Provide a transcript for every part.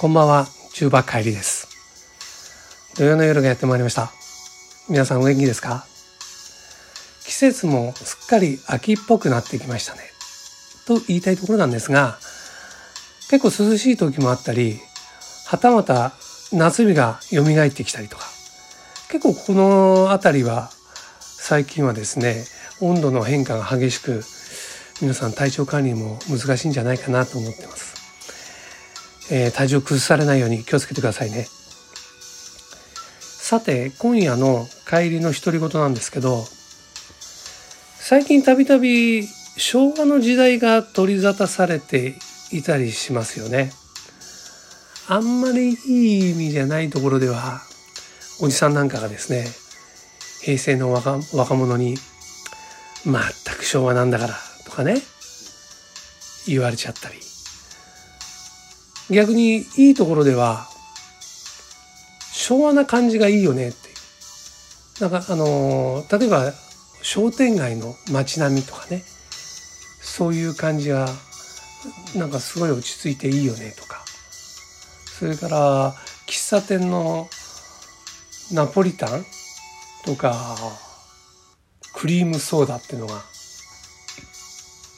こんばんは、中馬帰りです。土曜の夜がやってまいりました。皆さんお元気ですか？季節もすっかり秋っぽくなってきましたね。と言いたいところなんですが、結構涼しい時もあったり、はたまた夏日が蘇ってきたりとか、結構この辺りは最近はですね、温度の変化が激しく、皆さん体調管理も難しいんじゃないかなと思ってます。えー体調崩されないように気をつけてくださいね。さて、今夜の帰りの独り言なんですけど、最近たびたび昭和の時代が取り沙汰されていたりしますよね。あんまりいい意味じゃないところでは、おじさんなんかがですね、平成の若若者に、まったく昭和なんだからとかね、言われちゃったり。逆にいいところでは、昭和な感じがいいよねって。なんかあの例えば商店街の街並みとかね、そういう感じが、なんかすごい落ち着いていいよねとか。それから、喫茶店のナポリタンとか、クリームソーダっていうのが、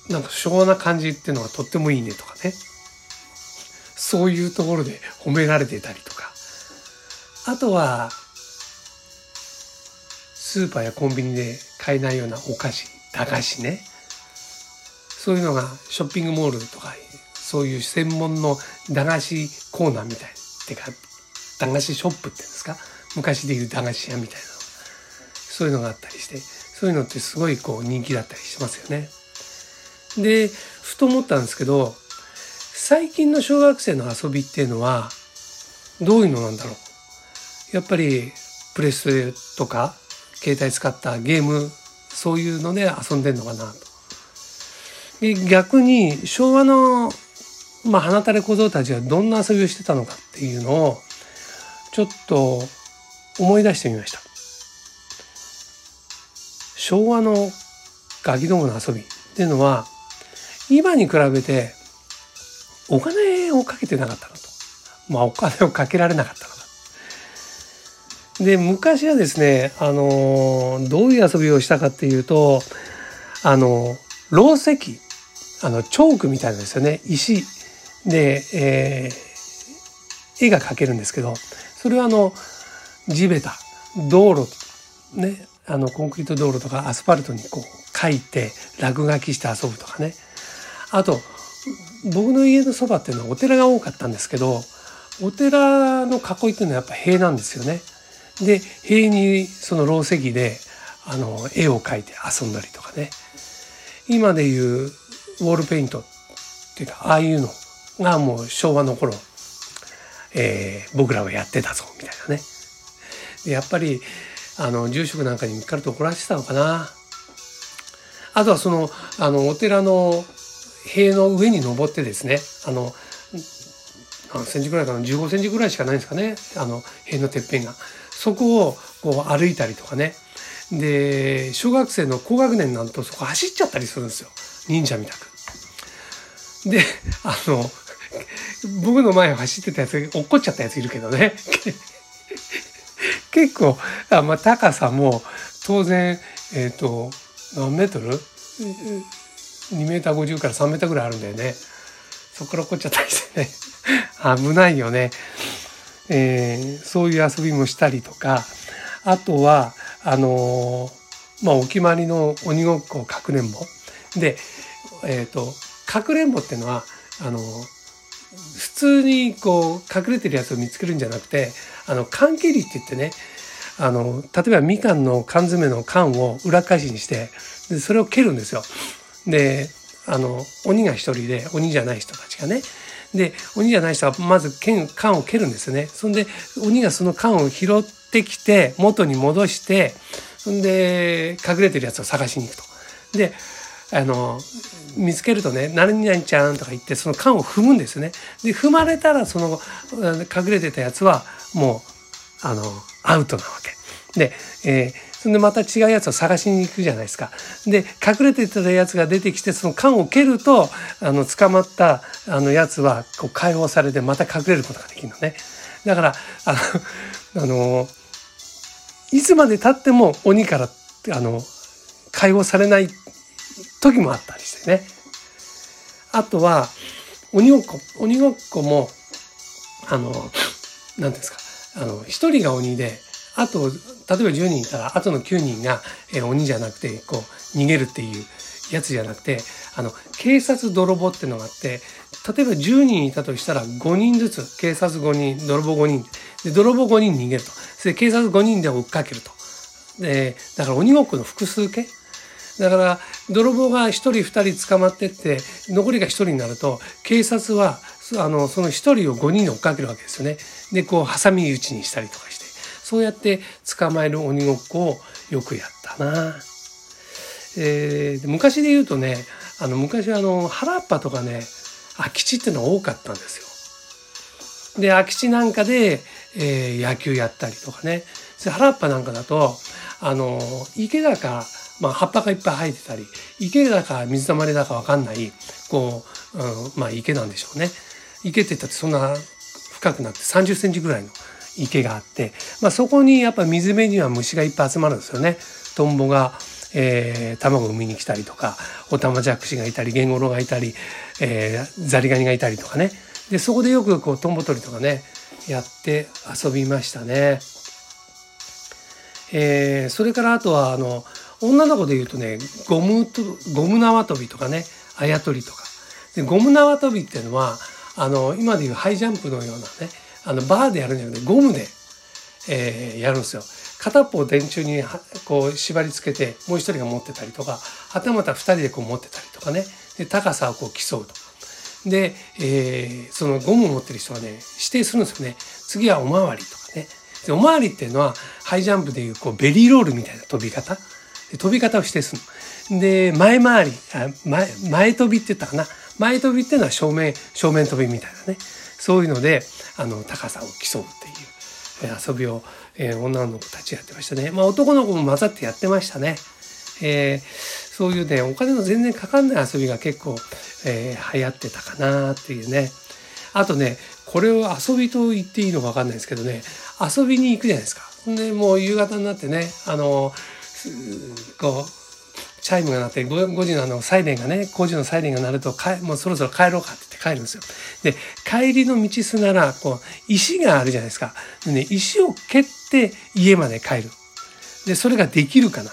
なんか昭和な感じっていうのがとってもいいねとかね。そういうところで褒められてたりとか。あとは、スーパーやコンビニで買えないようなお菓子、駄菓子ね。そういうのがショッピングモールとか、そういう専門の駄菓子コーナーみたい。てか、駄菓子ショップっていうんですか？昔でいう駄菓子屋みたいな。そういうのがあったりして、そういうのってすごいこう人気だったりしますよね。で、ふと思ったんですけど、最近の小学生の遊びっていうのは、どういうのなんだろう？やっぱり、プレスとか、携帯使ったゲーム、そういうので遊んでんのかなと。で逆に、昭和の、まあ、花垂れ小僧たちはどんな遊びをしてたのかっていうのを、ちょっと思い出してみました。昭和のガキどもの遊びっていうのは、今に比べて、お金をかけてなかったのと。まあお金をかけられなかったのか。で、昔はですね、あの、どういう遊びをしたかっていうと、あの、ろう石、あの、チョークみたいなんですよね。石で、えー絵が描けるんですけど、それはあの、地べた、道路、ね、あの、コンクリート道路とかアスファルトにこう描いて、落書きして遊ぶとかね。あと、僕の家のそばっていうのはお寺が多かったんですけど、お寺の囲いっていうのはやっぱ塀なんですよね。で、塀にそのろう石で、あの、絵を描いて遊んだりとかね。今でいうウォールペイントっていうか、ああいうのがもう昭和の頃、えー僕らはやってたぞ、みたいなね。でやっぱり、あの、住職なんかに見つかると怒られてたのかな。あとはその、あの、お寺の塀の上に登ってですね、あの、何センチぐらいかな、15センチぐらいしかないんですかね、あの、塀のてっぺんが。そこをこう歩いたりとかね。で、小学生の高学年になるとそこ走っちゃったりするんですよ。忍者みたく。で、あの、僕の前を走ってたやつ、落っこっちゃったやついるけどね。結構、あまあ、高さも当然、えっ、と、何メートル？?2 メーター50から3メーターぐらいあるんだよね。そこから落っこっちゃったりしてね。危ないよね。えーそういう遊びもしたりとか、あとは、あのーまあ、お決まりの鬼ごっこかくれんぼ。で、えっ、と、かくれんぼっていうのは、あの普通にこう隠れてるやつを見つけるんじゃなくて、あの、缶蹴りって言ってね、あの、例えばみかんの缶詰の缶を裏返しにして、でそれを蹴るんですよ。で、あの、鬼が一人で、鬼じゃない人たちがね。で、鬼じゃない人はまず剣缶を蹴るんですよね。そんで、鬼がその缶を拾ってきて、元に戻して、そんで、隠れてるやつを探しに行くと。で、あの、見つけるとね、何々ちゃんとか言って、その缶を踏むんですね。で、踏まれたら、その、隠れてたやつは、もう、あの、アウトなわけ。で、えーでまた違うやつを探しに行くじゃないですか。で隠れてたやつが出てきてその缶を蹴るとあの捕まったあのやつはこう解放されてまた隠れることができるのね。だからあのあのいつまでたっても鬼からあの解放されない時もあったりしてね。あとは鬼ごっこ鬼ごっこもあの何ですかあの1人が鬼であと例えば10人いたらあとの9人が、え鬼じゃなくてこう逃げるっていうやつじゃなくてあの警察泥棒っていうのがあって例えば10人いたとしたら5人ずつ警察5人泥棒5人で泥棒5人逃げると。で警察5人で追っかけると。でだから鬼ごっこの複数形。だから泥棒が1人2人捕まってって残りが1人になると警察はあのその1人を5人で追っかけるわけですよね。でこう挟み撃ちにしたりとか。そうやって捕まえる鬼ごっこをよくやったな。えー、昔で言うとねあの昔あの原っぱとかね空き地っていうのが多かったんですよ。で空き地なんかで、えー、野球やったりとかね原っぱなんかだとあの池だか、まあ、葉っぱがいっぱい生えてたり池だか水たまりだか分かんないこう、うん、まあ池なんでしょうね。池って言ったってそんな深くなって30センチぐらいの池があって、まあ、そこにやっぱ水辺には虫がいっぱい集まるんですよね。トンボが、えー、卵を産みに来たりとかオタマジャクシがいたりゲンゴロウがいたり、えー、ザリガニがいたりとかねでそこでよくこうトンボ取りとかねやって遊びましたね。えー、それからあとはあの女の子で言うとねゴムとゴム縄跳びとかねあやとりとかでゴム縄跳びっていうのはあの今でいうハイジャンプのようなねあのバーでやるんじゃなくてゴムで、えー、やるんですよ。片方電柱にこう縛り付けてもう一人が持ってたりとかはたまた2人でこう持ってたりとかねで高さをこう競うと。で、えー、そのゴムを持ってる人はね指定するんですよね。次はおまわりとかね。でおまわりっていうのはハイジャンプでいうこうベリーロールみたいな飛び方で飛び方を指定するの。で前回りあ前前飛びって言ったかな前飛びっていうのは正面正面飛びみたいなねそういうのであの高さを競うっていう遊びを、えー、女の子たちやってましたね。まあ男の子も混ざってやってましたね。えー、そういうねお金の全然かかんない遊びが結構、えー、流行ってたかなっていうね。あとねこれを遊びと言っていいのか分かんないですけどね遊びに行くじゃないですか。でもう夕方になってねあのこうチャイムが鳴って 5, 5時のあのサイレンがね5時のサイレンが鳴るともうそろそろ帰ろうかって言って帰るんですよ。で帰りの道すならこう石があるじゃないですか。でね石を蹴って家まで帰る。でそれができるかな。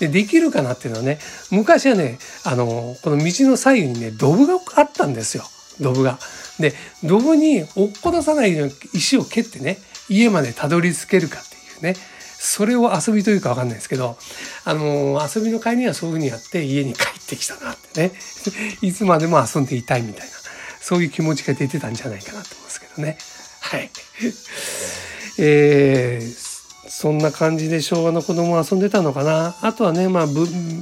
でできるかなっていうのはね昔はねあのこの道の左右にねドブがあったんですよドブが。でドブに落っこ出さないように石を蹴ってね家までたどり着けるかっていうねそれを遊びというか分かんないですけど、あの遊びの帰りにはそういうふうにやって家に帰ってきたなってね、いつまでも遊んでいたいみたいな、そういう気持ちが出てたんじゃないかなと思うんですけどね。はい。えー、そんな感じで昭和の子供は遊んでたのかな。あとはね、まあ、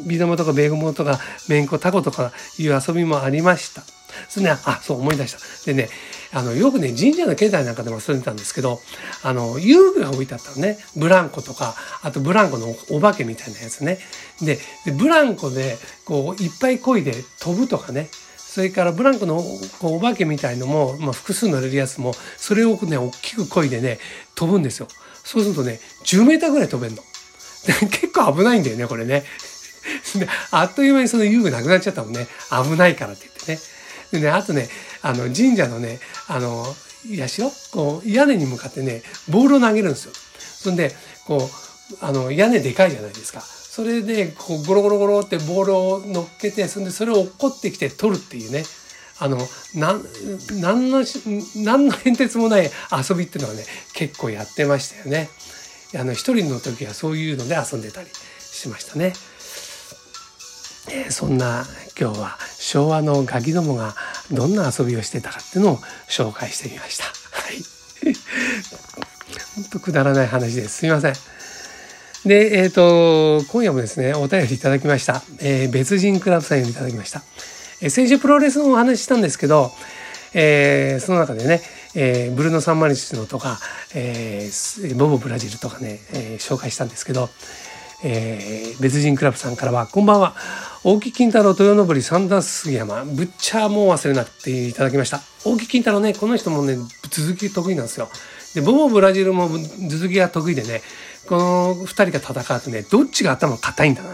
ビ玉とかベーゴマとか、めんこ、タコとかいう遊びもありました。それね、あ、そう思い出した。でね、あの、よくね、神社の境内なんかでも遊んでたんですけど、あの、遊具が置いてあったのね。ブランコとか、あとブランコのお化けみたいなやつね。で、でブランコで、こう、いっぱい漕いで飛ぶとかね。それからブランコのこうお化けみたいのも、まあ、複数乗れるやつも、それをね、大きく漕いでね、飛ぶんですよ。そうするとね、10メーターぐらい飛べんの。結構危ないんだよね、これね。あっという間にその遊具なくなっちゃったもんね。危ないからって言って。でね、あとね、あの、神社のね、あの、社こう、屋根に向かってね、ボールを投げるんですよ。そんで、こう、あの、屋根でかいじゃないですか。それで、こう、ゴロゴロゴロってボールを乗っけて、そんで、それを落っこってきて取るっていうね。あの、なん、なんの、なんの変哲もない遊びっていうのはね、結構やってましたよね。あの、一人の時はそういうので遊んでたりしましたね。えー、そんな今日は昭和のガキどもがどんな遊びをしてたかっていうのを紹介してみました。はい。本当くだらない話です。すみません。で、えっ、ー、と、今夜もですね、お便りいただきました。えー、別人クラブさんよりいただきました。えー、先週プロレスのお話ししたんですけど、えー、その中でね、えー、ブルーノ・サンマリスのとか、えー、ボボ・ブラジルとかね、えー、紹介したんですけど、えー、別人クラブさんからは、こんばんは。大木金太郎、豊登三田杉山、ブッチャーも忘れなくていただきました。大木金太郎ね、この人もね、続き得意なんですよ。で、ボボブラジルも続きが得意でね、この二人が戦うとね、どっちが頭硬いんだな。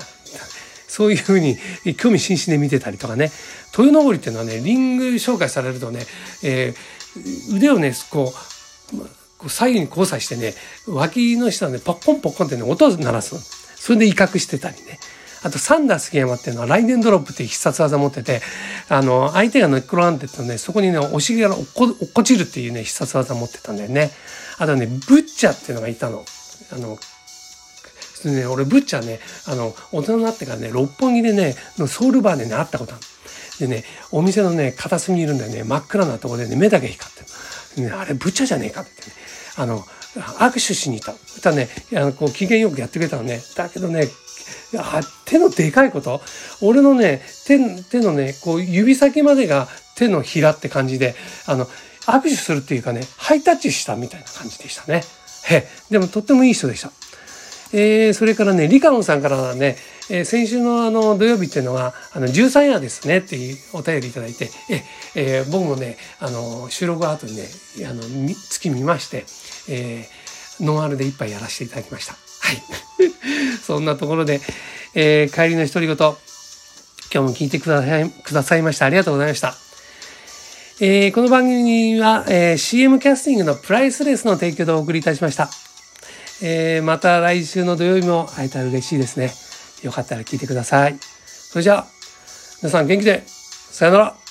そういうふうに興味津々で見てたりとかね。豊登っていうのはね、リング紹介されるとね、えー、腕をね、こう、左右に交差してね、脇の下でポッコンポッコンってね、音を鳴らす。それで威嚇してたりね。あと、サンダー杉山っていうのは、ライデンドロップっていう必殺技持ってて、あの、相手が寝っ転がってね、そこにね、お尻が落っこ落っこちるっていうね、必殺技持ってたんだよね。あとね、ブッチャーっていうのがいたの。あの、ね、俺、ブッチャーね、あの、大人になってからね、六本木でね、のソウルバーでね、会ったことある。でね、お店のね、片隅にいるんだよね、真っ暗なところでね、目だけ光ってる。ね、あれ、ブッチャーじゃねえかってね。あの、握手しに行った。そしたね、あの、こう、機嫌よくやってくれたのね。だけどね、あ手のでかいこと？俺のね、手、手のね、こう指先までが手のひらって感じで、あの、握手するっていうかね、ハイタッチしたみたいな感じでしたね。へでもとってもいい人でした。えー、それからね、リカノンさんからはね、えー、先週のあの土曜日っていうのは、あの、13夜ですねっていうお便りいただいて、え、えー、僕もね、あの、収録後にね、あの、月見まして、えー、ノンアルで一杯やらせていただきました。い。そんなところで、えー、帰りの独り言、今日も聞いてくださいくださいましたありがとうございました。えー、この番組は、えー、CM キャスティングのプライスレスの提供でお送りいたしました。えー、また来週の土曜日も会えたら嬉しいですね。よかったら聞いてください。それじゃあ、皆さん元気で、さよなら。